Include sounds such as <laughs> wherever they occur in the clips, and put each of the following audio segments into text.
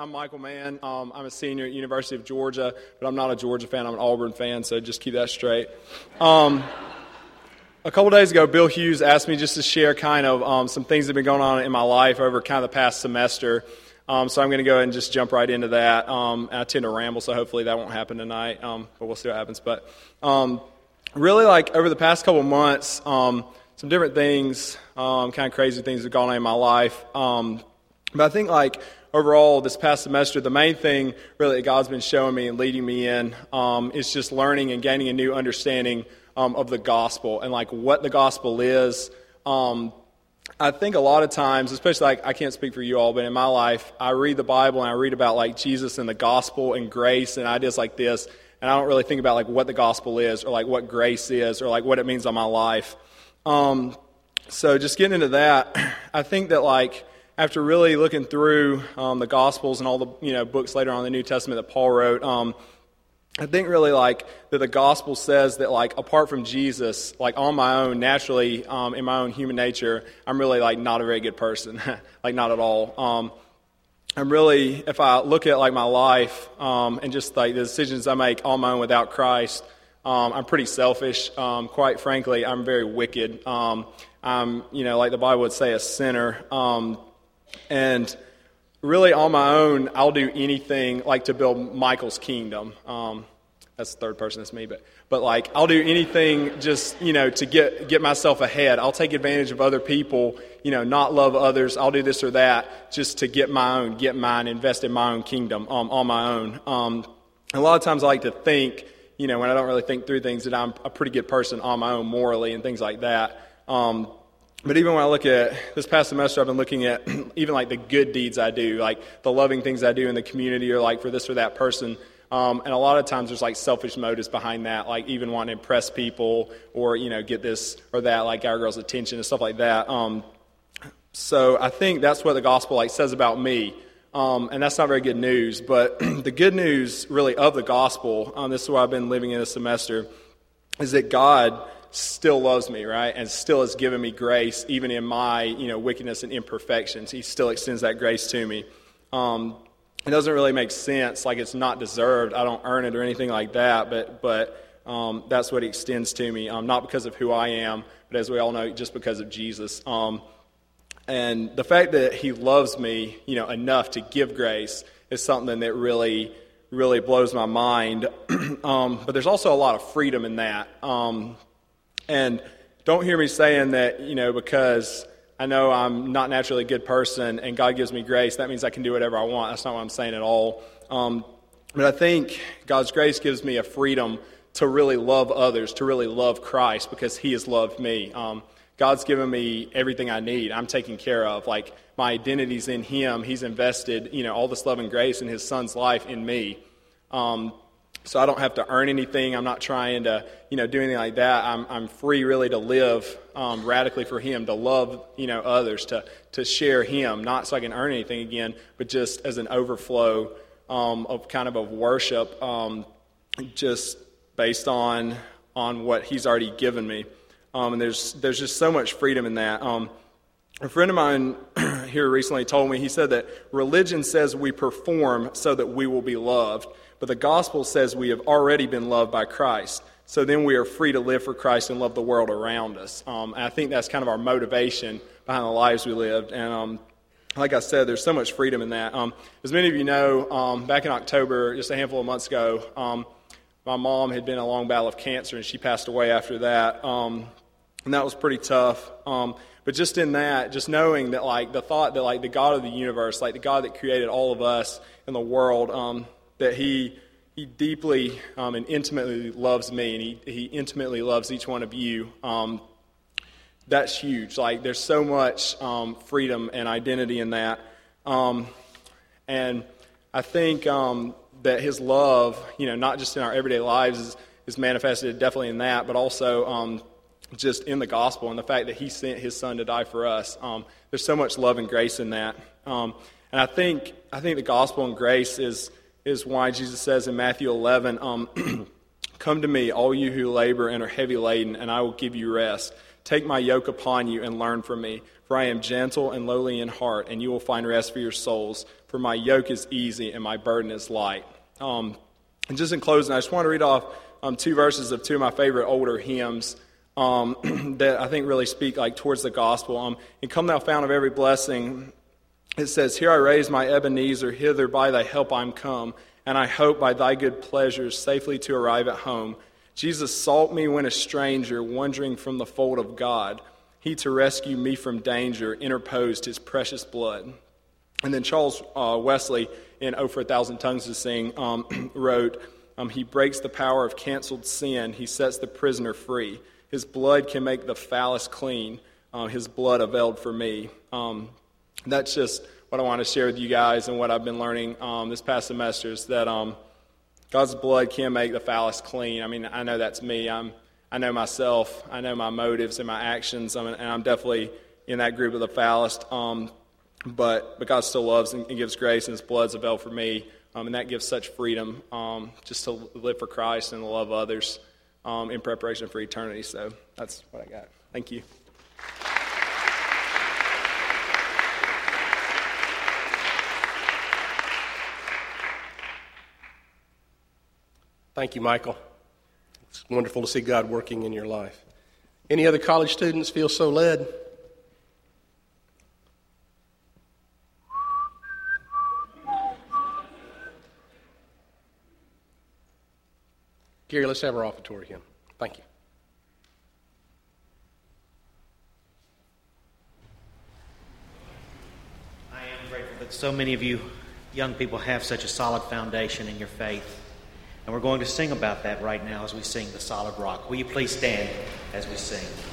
I'm Michael Mann. Um, I'm a senior at University of Georgia, but I'm not a Georgia fan. I'm an Auburn fan, so just keep that straight. Um, a couple days ago, Bill Hughes asked me just to share kind of um, some things that have been going on in my life over kind of the past semester. Um, so I'm going to go ahead and just jump right into that. Um, I tend to ramble, so hopefully that won't happen tonight, um, but we'll see what happens. But really, like over the past couple months, some different things, kind of crazy things have gone on in my life. but I think like overall this past semester, the main thing really that God's been showing me and leading me in um, is just learning and gaining a new understanding um, of the gospel and like what the gospel is. Um, I think a lot of times, especially like I can't speak for you all, but in my life, I read the Bible and I read about like Jesus and the gospel and grace and ideas like this, and I don't really think about like what the gospel is or like what grace is or like what it means on my life. Um, so just getting into that, <clears throat> I think that like after really looking through um, the Gospels and all the you know books later on in the New Testament that Paul wrote, um, I think really like that the Gospel says that like apart from Jesus, like on my own, naturally um, in my own human nature, I'm really like not a very good person, <laughs> like not at all. Um, I'm really, if I look at like my life um, and just like the decisions I make on my own without Christ. Um, I'm pretty selfish. Quite frankly, I'm very wicked. I'm, you know, like the Bible would say, a sinner. And really, on my own, I'll do anything like to build Michael's kingdom. Um, that's the third person, that's me, but, but like, I'll do anything just, you know, to get, get myself ahead. I'll take advantage of other people, you know, not love others. I'll do this or that just to get my own, get mine, invest in my own kingdom um, on my own. Um, a lot of times I like to think, you know, when I don't really think through things, that I'm a pretty good person on my own morally and things like that. Um, but even when I look at this past semester, I've been looking at <clears throat> even like the good deeds I do, like the loving things I do in the community, or like for this or that person. Um, and a lot of times there's like selfish motives behind that, like even wanting to impress people or, you know, get this or that, like our girl's attention and stuff like that. Um, so I think that's what the gospel like says about me. Um, and that's not very good news. But <clears throat> the good news, really, of the gospel, um, this is what I've been living in this semester, is that God still loves me, right? And still has given me grace, even in my, you know, wickedness and imperfections. He still extends that grace to me. Um, it doesn't really make sense, like it's not deserved. I don't earn it or anything like that, but, but um, that's what he extends to me. Um, not because of who I am, but as we all know, just because of Jesus. Um, and the fact that he loves me, you know, enough to give grace is something that really, really blows my mind. <clears throat> um, but there's also a lot of freedom in that. Um, and don't hear me saying that, you know, because I know I'm not naturally a good person and God gives me grace, that means I can do whatever I want. That's not what I'm saying at all. Um, but I think God's grace gives me a freedom to really love others, to really love Christ because He has loved me. Um, God's given me everything I need. I'm taken care of. Like my identity's in Him. He's invested, you know, all this love and grace in His Son's life in me. Um, so I don't have to earn anything. I'm not trying to, you know, do anything like that. I'm, I'm free really to live um, radically for Him, to love, you know, others, to, to share Him, not so I can earn anything again, but just as an overflow um, of kind of of worship, um, just based on on what He's already given me. Um, and there's there's just so much freedom in that. Um, a friend of mine <clears throat> here recently told me he said that religion says we perform so that we will be loved. But the gospel says we have already been loved by Christ. So then we are free to live for Christ and love the world around us. Um, and I think that's kind of our motivation behind the lives we lived. And um, like I said, there's so much freedom in that. Um, as many of you know, um, back in October, just a handful of months ago, um, my mom had been a long battle of cancer and she passed away after that. Um, and that was pretty tough. but just in that, just knowing that, like, the thought that, like, the God of the universe, like, the God that created all of us in the world, that he, he deeply um, and intimately loves me, and he, he intimately loves each one of you. Um, that's huge. Like, there's so much um, freedom and identity in that. Um, and I think um, that his love, you know, not just in our everyday lives, is, is manifested definitely in that, but also just in the gospel and the fact that he sent his son to die for us. Um, there's so much love and grace in that. Um, and I think, I think the gospel and grace is, is why Jesus says in Matthew 11, um, <clears throat> Come to me, all you who labor and are heavy laden, and I will give you rest. Take my yoke upon you and learn from me, for I am gentle and lowly in heart, and you will find rest for your souls. For my yoke is easy and my burden is light. Um, and just in closing, I just want to read off um, two verses of two of my favorite older hymns um, <clears throat> that I think really speak like towards the gospel. Um, in Come Thou Fount of Every Blessing, it says, Here I raise my Ebenezer, hither by thy help I'm come, and I hope by thy good pleasures safely to arrive at home. Jesus sought me when a stranger, wandering from the fold of God. He, to rescue me from danger, interposed his precious blood. And then Charles uh, Wesley, in Oh for a Thousand Tongues to Sing, um, <clears throat> wrote, um, He breaks the power of canceled sin, he sets the prisoner free. His blood can make the foulest clean. Uh, his blood availed for me. Um, that's just what I want to share with you guys and what I've been learning um, this past semester is that um, God's blood can make the foulest clean. I mean, I know that's me. I'm, I know myself. I know my motives and my actions, I'm, and I'm definitely in that group of the foulest. Um, but, but God still loves and, and, gives grace, and His blood's availed for me. Um, and that gives such freedom um, just to live for Christ and love others um, in preparation for eternity. So that's what I got. Thank you. Thank you, Michael. It's wonderful to see God working in your life. Any other college students feel so led? Gary, let's have our offertory hymn. Thank you. I am grateful that so many of you young people have such a solid foundation in your faith. And we're going to sing about that right now as we sing The Solid Rock. Will you please stand as we sing?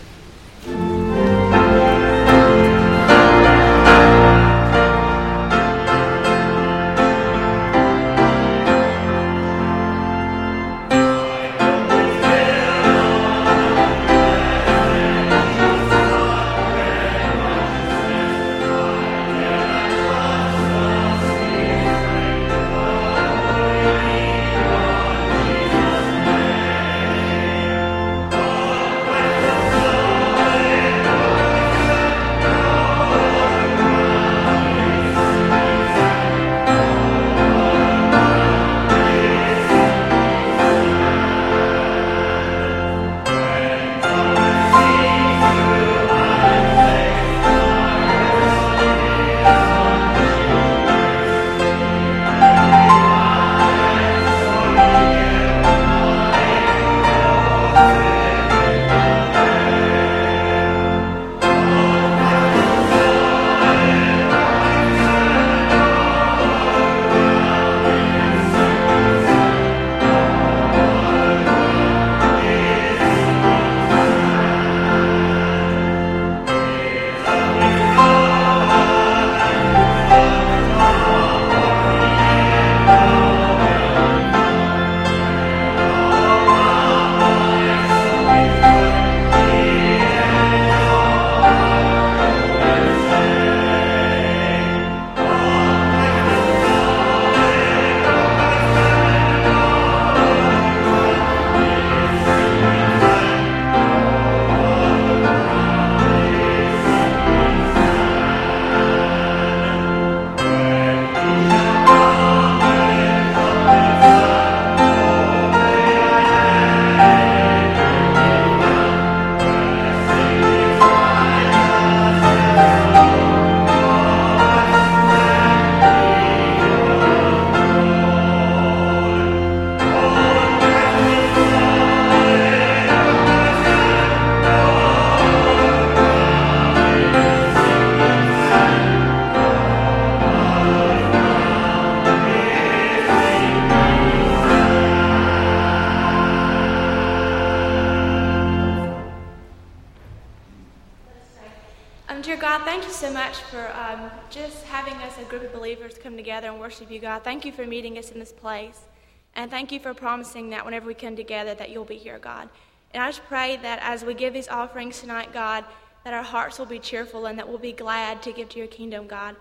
And thank you for promising that whenever we come together that you'll be here, God. And I just pray that as we give these offerings tonight, God, that our hearts will be cheerful and that we'll be glad to give to your kingdom, God.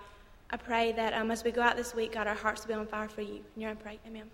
I pray that um, as we go out this week, God, our hearts will be on fire for you. In your name I pray. Amen.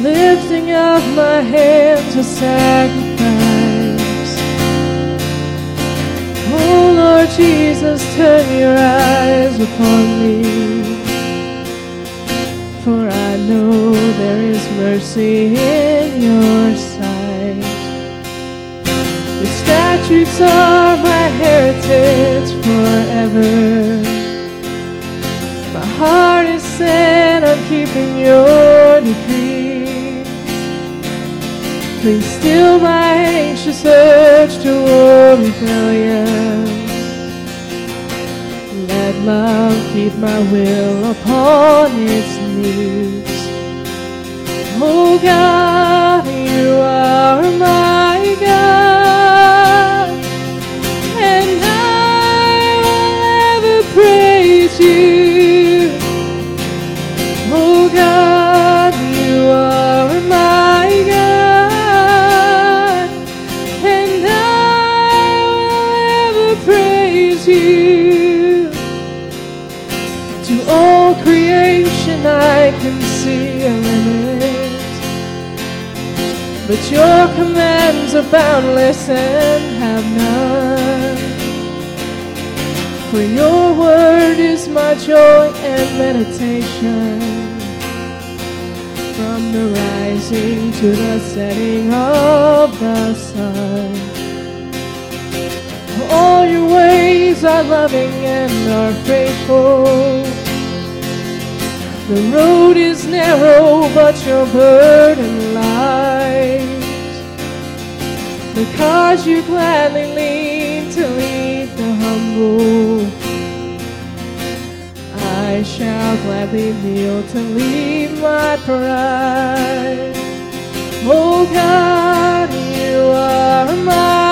Lifting of my hands a sacrifice. Oh Lord Jesus, turn your eyes upon me. For I know there is mercy in your sight. The statutes are my heritage forever. My heart is set on keeping your Please still my anxious urge toward rebellion. Let love keep my will upon its knees. Oh God, you are my God, To all creation I can see a limit, but your commands are boundless and have none. For your word is my joy and meditation. From the rising to the setting of the sun. All your ways are loving and are faithful. The road is narrow, but your burden light. Because you gladly lean to lead the humble. I shall gladly kneel to leave my pride. Oh God, you are my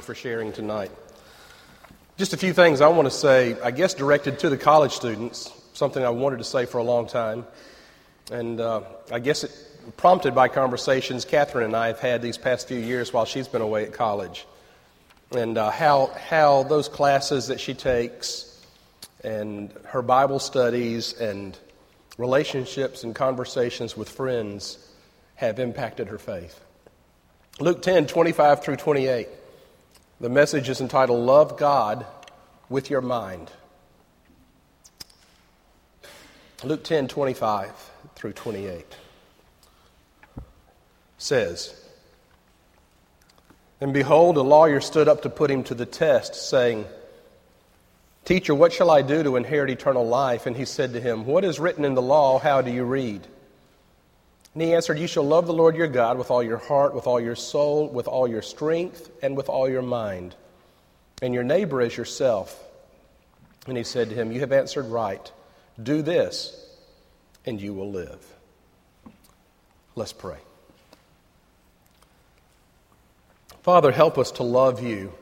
for sharing tonight. Just a few things I want to say, I guess directed to the college students, something I wanted to say for a long time. And uh, I guess it prompted by conversations Catherine and I have had these past few years while she's been away at college. And uh, how, how those classes that she takes and her Bible studies and relationships and conversations with friends have impacted her faith. Luke 10, 25 through 28. The message is entitled Love God with Your Mind. Luke 10, 25 through 28 says, And behold, a lawyer stood up to put him to the test, saying, Teacher, what shall I do to inherit eternal life? And he said to him, What is written in the law? How do you read? And he answered, You shall love the Lord your God with all your heart, with all your soul, with all your strength, and with all your mind, and your neighbor as yourself. And he said to him, You have answered right. Do this, and you will live. Let's pray. Father, help us to love you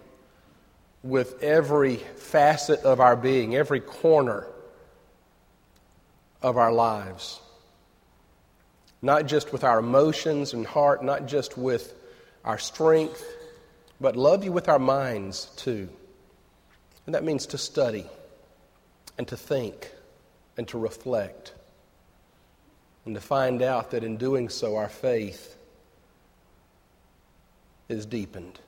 with every facet of our being, every corner of our lives. Not just with our emotions and heart, not just with our strength, but love you with our minds too. And that means to study and to think and to reflect and to find out that in doing so our faith is deepened.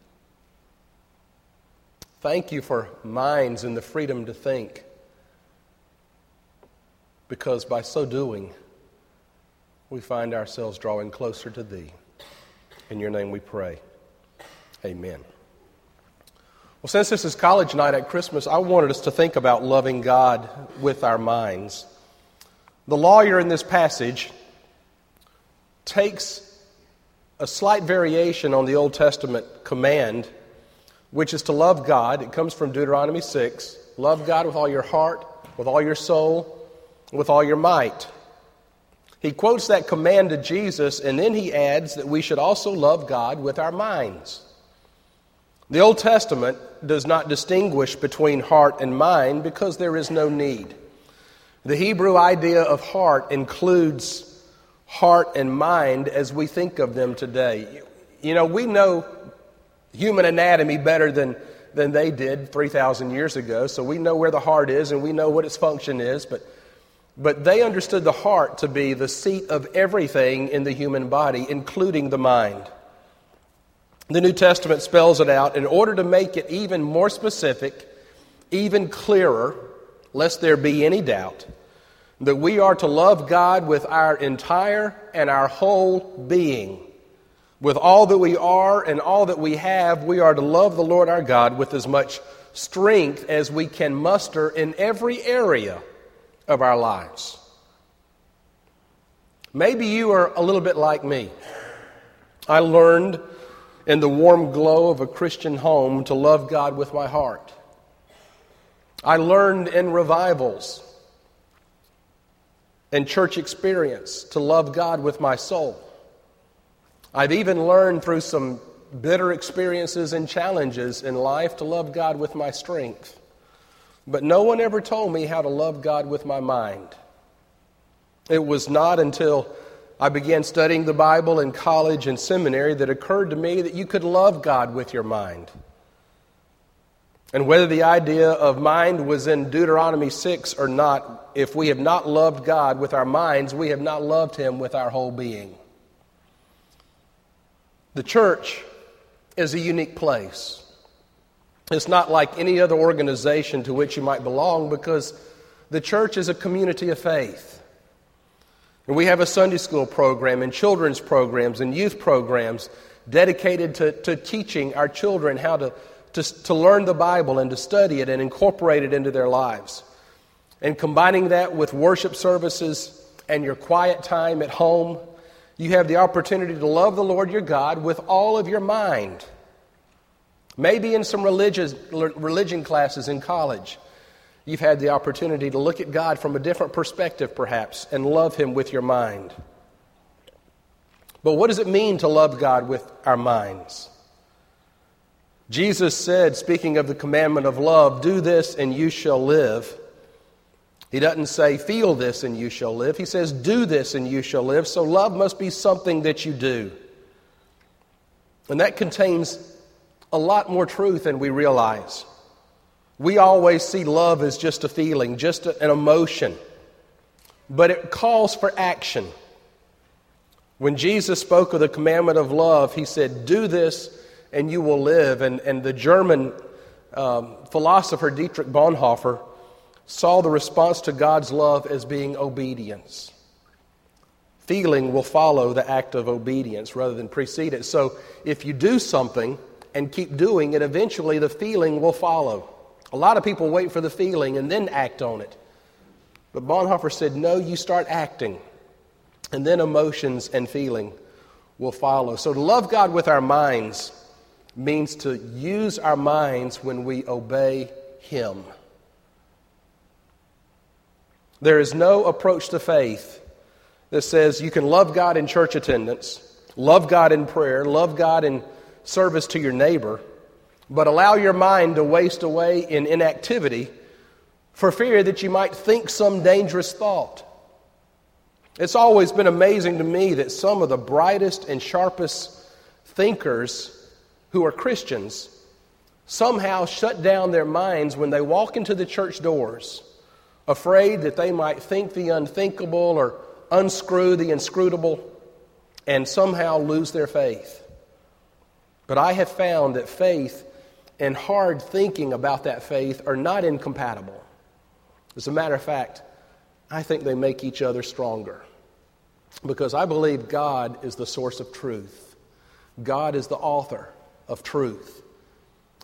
Thank you for minds and the freedom to think, because by so doing, we find ourselves drawing closer to Thee. In your name we pray. Amen. Well, since this is college night at Christmas, I wanted us to think about loving God with our minds. The lawyer in this passage takes a slight variation on the Old Testament command which is to love God. It comes from Deuteronomy 6. Love God with all your heart, with all your soul, with all your might. He quotes that command to Jesus, and then he adds that we should also love God with our minds. The Old Testament does not distinguish between heart and mind because there is no need. The Hebrew idea of heart includes heart and mind as we think of them today. You know, we know human anatomy better than, than they did 3,000 years ago, so we know where the heart is and we know what its function is, but, but they understood the heart to be the seat of everything in the human body, including the mind. The New Testament spells it out in order to make it even more specific, even clearer, lest there be any doubt, that we are to love God with our entire and our whole being. With all that we are and all that we have, we are to love the Lord our God with as much strength as we can muster in every area of our lives. Maybe you are a little bit like me. I learned in the warm glow of a Christian home to love God with my heart. I learned in revivals and church experience to love God with my soul. I've even learned through some bitter experiences and challenges in life to love God with my strength. But no one ever told me how to love God with my mind. It was not until I began studying the Bible in college and seminary that occurred to me that you could love God with your mind. And whether the idea of mind was in Deuteronomy 6 or not, if we have not loved God with our minds, we have not loved Him with our whole being. The church is a unique place. It's not like any other organization to which you might belong because the church is a community of faith. And we have a Sunday school program and children's programs and youth programs dedicated to, to teaching our children how to, to, to learn the Bible and to study it and incorporate it into their lives. And combining that with worship services and your quiet time at home you have the opportunity to love the Lord your God with all of your mind. Maybe in some religious, religion classes in college, you've had the opportunity to look at God from a different perspective, perhaps, and love Him with your mind. But what does it mean to love God with our minds? Jesus said, speaking of the commandment of love, do this and you shall live. He doesn't say, feel this and you shall live. He says, do this and you shall live. So love must be something that you do. And that contains a lot more truth than we realize. We always see love as just a feeling, just an emotion, but it calls for action. When Jesus spoke of the commandment of love, he said, Do this and you will live. And, and the German um, philosopher Dietrich Bonhoeffer saw the response to God's love as being obedience. Feeling will follow the act of obedience rather than precede it. So if you do something and keep doing it, eventually the feeling will follow. A lot of people wait for the feeling and then act on it. But Bonhoeffer said, no, you start acting, and then emotions and feeling will follow. So to love God with our minds means to use our minds when we obey Him. There is no approach to faith that says you can love God in church attendance, love God in prayer, love God in service to your neighbor, but allow your mind to waste away in inactivity for fear that you might think some dangerous thought. It's always been amazing to me that some of the brightest and sharpest thinkers who are Christians somehow shut down their minds when they walk into the church doors, afraid that they might think the unthinkable or unscrew the inscrutable and somehow lose their faith. But I have found that faith and hard thinking about that faith are not incompatible. As a matter of fact, I think they make each other stronger. Because I believe God is the source of truth, God is the author of truth.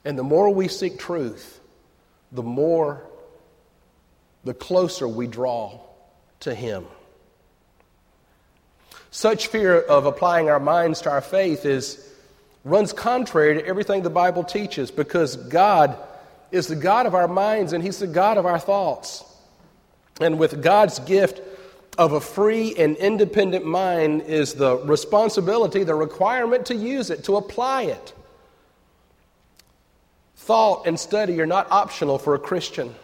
And the more we seek truth, the more, the closer we draw to Him. Such fear of applying our minds to our faith is runs contrary to everything the Bible teaches because God is the God of our minds and He's the God of our thoughts. And with God's gift of a free and independent mind is the responsibility, the requirement to use it, to apply it. Thought and study are not optional for a Christian.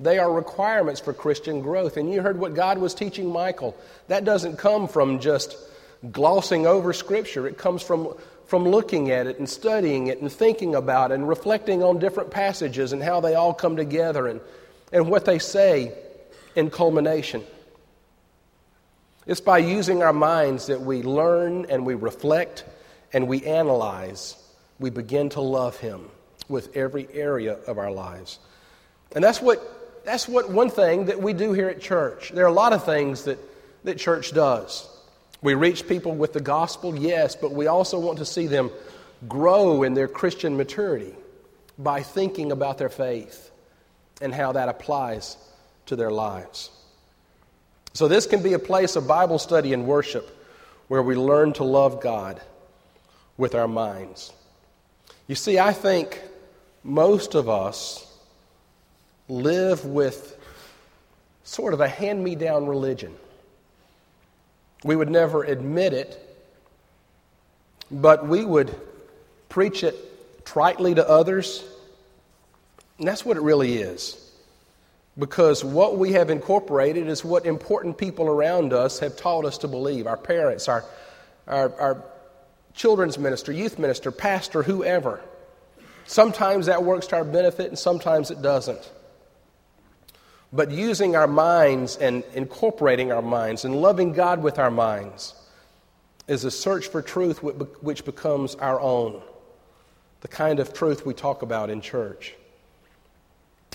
They are requirements for Christian growth. And you heard what God was teaching Michael. That doesn't come from just glossing over Scripture, it comes from, from looking at it and studying it and thinking about it and reflecting on different passages and how they all come together and, and what they say in culmination. It's by using our minds that we learn and we reflect and we analyze. We begin to love Him with every area of our lives. And that's what, that's what one thing that we do here at church. There are a lot of things that, that church does. We reach people with the gospel, yes, but we also want to see them grow in their Christian maturity by thinking about their faith and how that applies to their lives. So, this can be a place of Bible study and worship where we learn to love God with our minds. You see, I think most of us live with sort of a hand me down religion. We would never admit it, but we would preach it tritely to others. And that's what it really is. Because what we have incorporated is what important people around us have taught us to believe our parents, our, our, our children's minister, youth minister, pastor, whoever. Sometimes that works to our benefit and sometimes it doesn't. But using our minds and incorporating our minds and loving God with our minds is a search for truth which becomes our own, the kind of truth we talk about in church.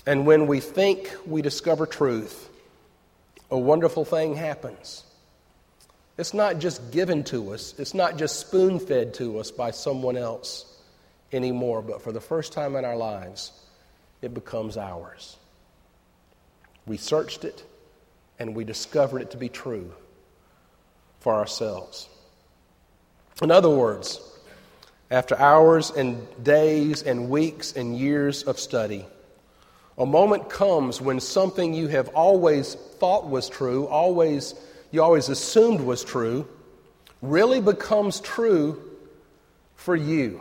And when we think we discover truth, a wonderful thing happens. It's not just given to us, it's not just spoon fed to us by someone else anymore, but for the first time in our lives, it becomes ours. We searched it and we discovered it to be true for ourselves. In other words, after hours and days and weeks and years of study, a moment comes when something you have always thought was true, always you always assumed was true, really becomes true for you.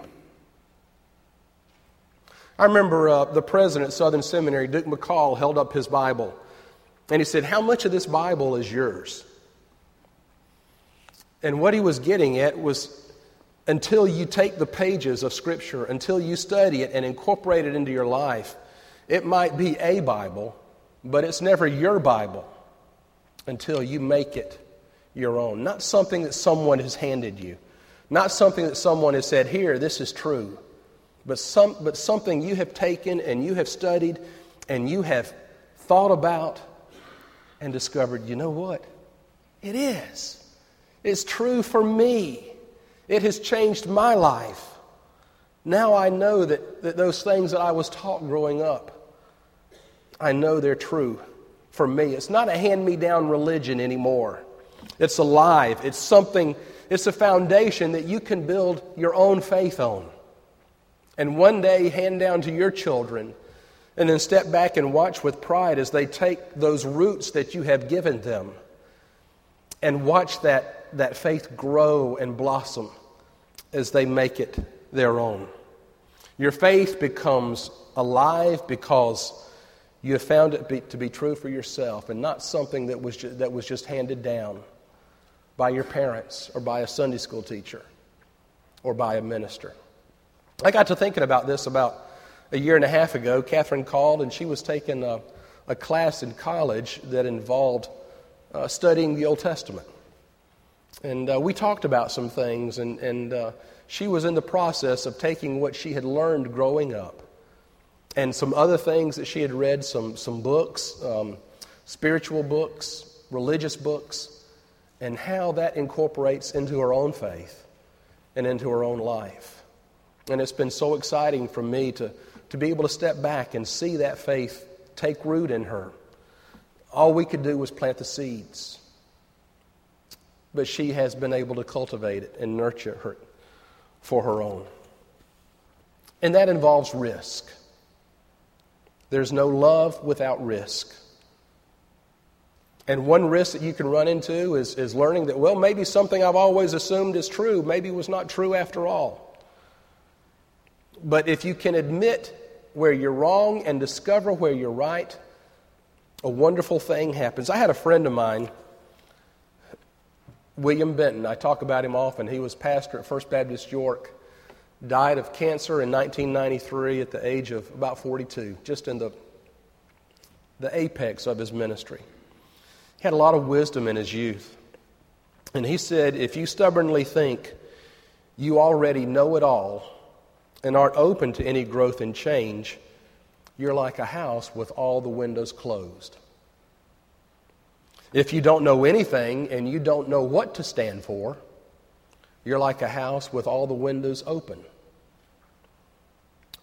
I remember uh, the president at Southern Seminary, Duke McCall, held up his Bible and he said, How much of this Bible is yours? And what he was getting at was until you take the pages of Scripture, until you study it and incorporate it into your life, it might be a Bible, but it's never your Bible until you make it your own. Not something that someone has handed you, not something that someone has said, Here, this is true, but, some, but something you have taken and you have studied and you have thought about and discovered, you know what? It is. It's true for me. It has changed my life. Now I know that, that those things that I was taught growing up I know they're true for me. It's not a hand me down religion anymore. It's alive. It's something, it's a foundation that you can build your own faith on. And one day hand down to your children. And then step back and watch with pride as they take those roots that you have given them and watch that, that faith grow and blossom as they make it their own. Your faith becomes alive because you have found it be, to be true for yourself and not something that was, ju- that was just handed down by your parents or by a Sunday school teacher or by a minister. I got to thinking about this about a year and a half ago. Catherine called and she was taking a, a class in college that involved uh, studying the Old Testament. And uh, we talked about some things, and, and uh, she was in the process of taking what she had learned growing up and some other things that she had read, some, some books, um, spiritual books, religious books, and how that incorporates into her own faith and into her own life. And it's been so exciting for me to, to be able to step back and see that faith take root in her. All we could do was plant the seeds. But she has been able to cultivate it and nurture it for her own. And that involves risk. There's no love without risk. And one risk that you can run into is, is learning that, well, maybe something I've always assumed is true, maybe was not true after all. But if you can admit where you're wrong and discover where you're right, a wonderful thing happens. I had a friend of mine, William Benton. I talk about him often. He was pastor at First Baptist York died of cancer in 1993 at the age of about 42, just in the, the apex of his ministry. He had a lot of wisdom in his youth. And he said, If you stubbornly think you already know it all and aren't open to any growth and change, you're like a house with all the windows closed. If you don't know anything and you don't know what to stand for, you're like a house with all the windows open.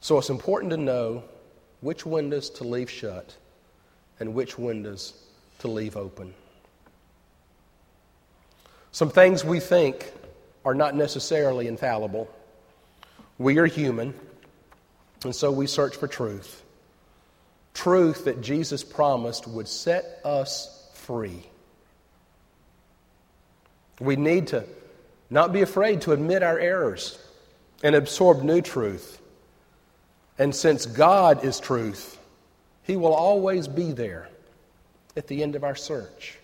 So it's important to know which windows to leave shut and which windows to leave open. Some things we think are not necessarily infallible. We are human, and so we search for truth. Truth that Jesus promised would set us free. We need to not be afraid to admit our errors and absorb new truth. And since God is truth, He will always be there at the end of our search.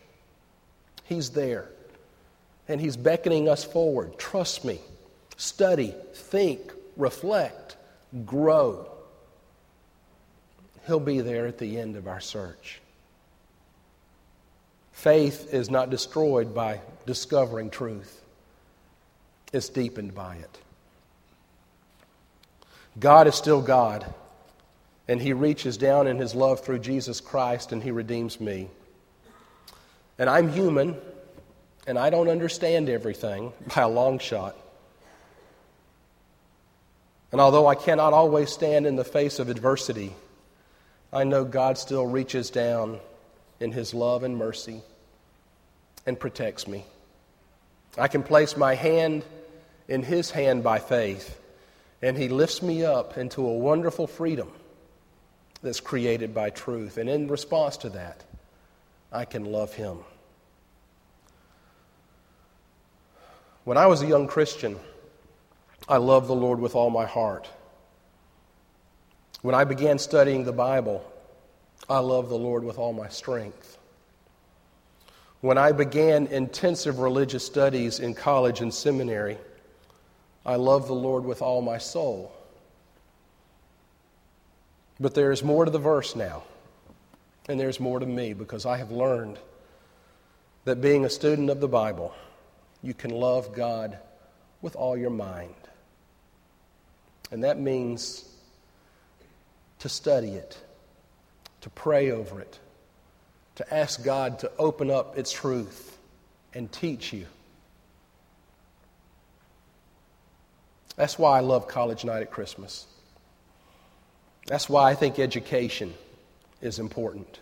He's there. And He's beckoning us forward. Trust me. Study, think, reflect, grow. He'll be there at the end of our search. Faith is not destroyed by discovering truth it's deepened by it. God is still God, and He reaches down in His love through Jesus Christ and He redeems me. And I'm human, and I don't understand everything by a long shot. And although I cannot always stand in the face of adversity, I know God still reaches down in His love and mercy and protects me. I can place my hand in His hand by faith, and He lifts me up into a wonderful freedom that's created by truth. And in response to that, I can love Him. When I was a young Christian, I love the Lord with all my heart. When I began studying the Bible, I loved the Lord with all my strength. When I began intensive religious studies in college and seminary, I love the Lord with all my soul. But there is more to the verse now, and there's more to me because I have learned that being a student of the Bible, you can love God with all your mind. And that means to study it, to pray over it, to ask God to open up its truth and teach you That's why I love college night at Christmas. That's why I think education is important.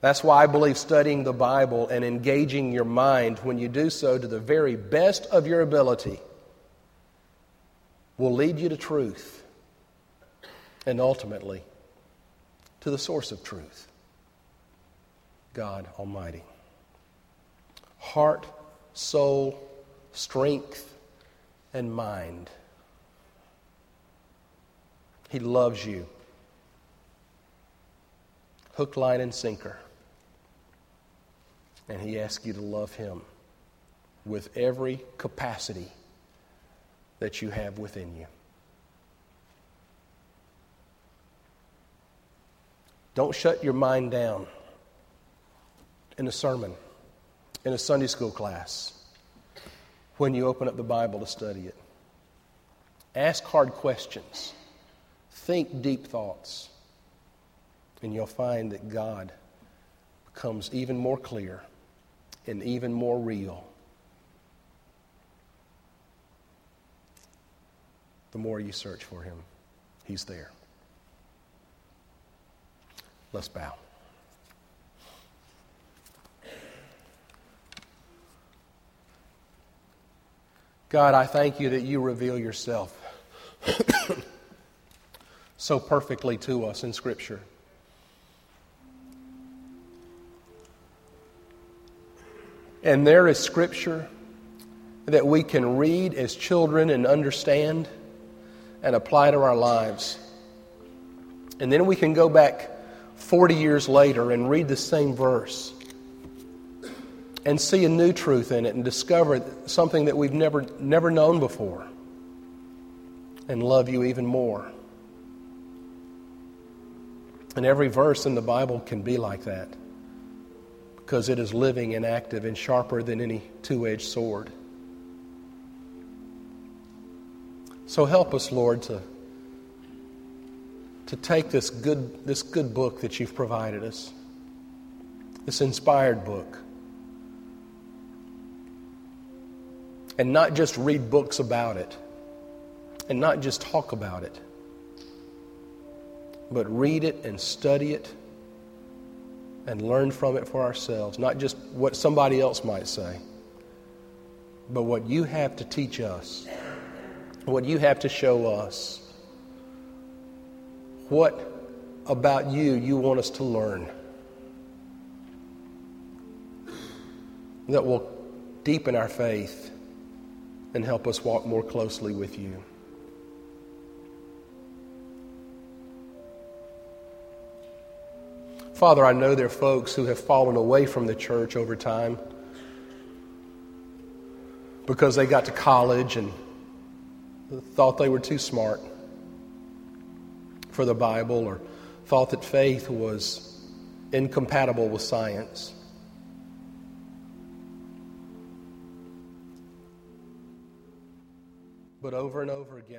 That's why I believe studying the Bible and engaging your mind when you do so to the very best of your ability will lead you to truth and ultimately to the source of truth God Almighty. Heart, soul, strength, and mind. He loves you. Hook, line, and sinker. And He asks you to love Him with every capacity that you have within you. Don't shut your mind down in a sermon, in a Sunday school class, when you open up the Bible to study it. Ask hard questions, think deep thoughts, and you'll find that God becomes even more clear and even more real the more you search for Him. He's there. Let's bow. God, I thank you that you reveal yourself <coughs> so perfectly to us in Scripture. And there is Scripture that we can read as children and understand and apply to our lives. And then we can go back 40 years later and read the same verse and see a new truth in it and discover something that we've never, never known before and love you even more. And every verse in the Bible can be like that because it is living and active and sharper than any two edged sword. So help us, Lord, to, to take this good, this good book that you've provided us, this inspired book, and not just read books about it, and not just talk about it, but read it and study it and learn from it for ourselves, not just what somebody else might say, but what you have to teach us what you have to show us. What about you you want us to learn that will deepen our faith and help us walk more closely with you. Father, I know there are folks who have fallen away from the church over time because they got to college and thought they were too smart for the Bible or thought that faith was incompatible with science. But over and over again,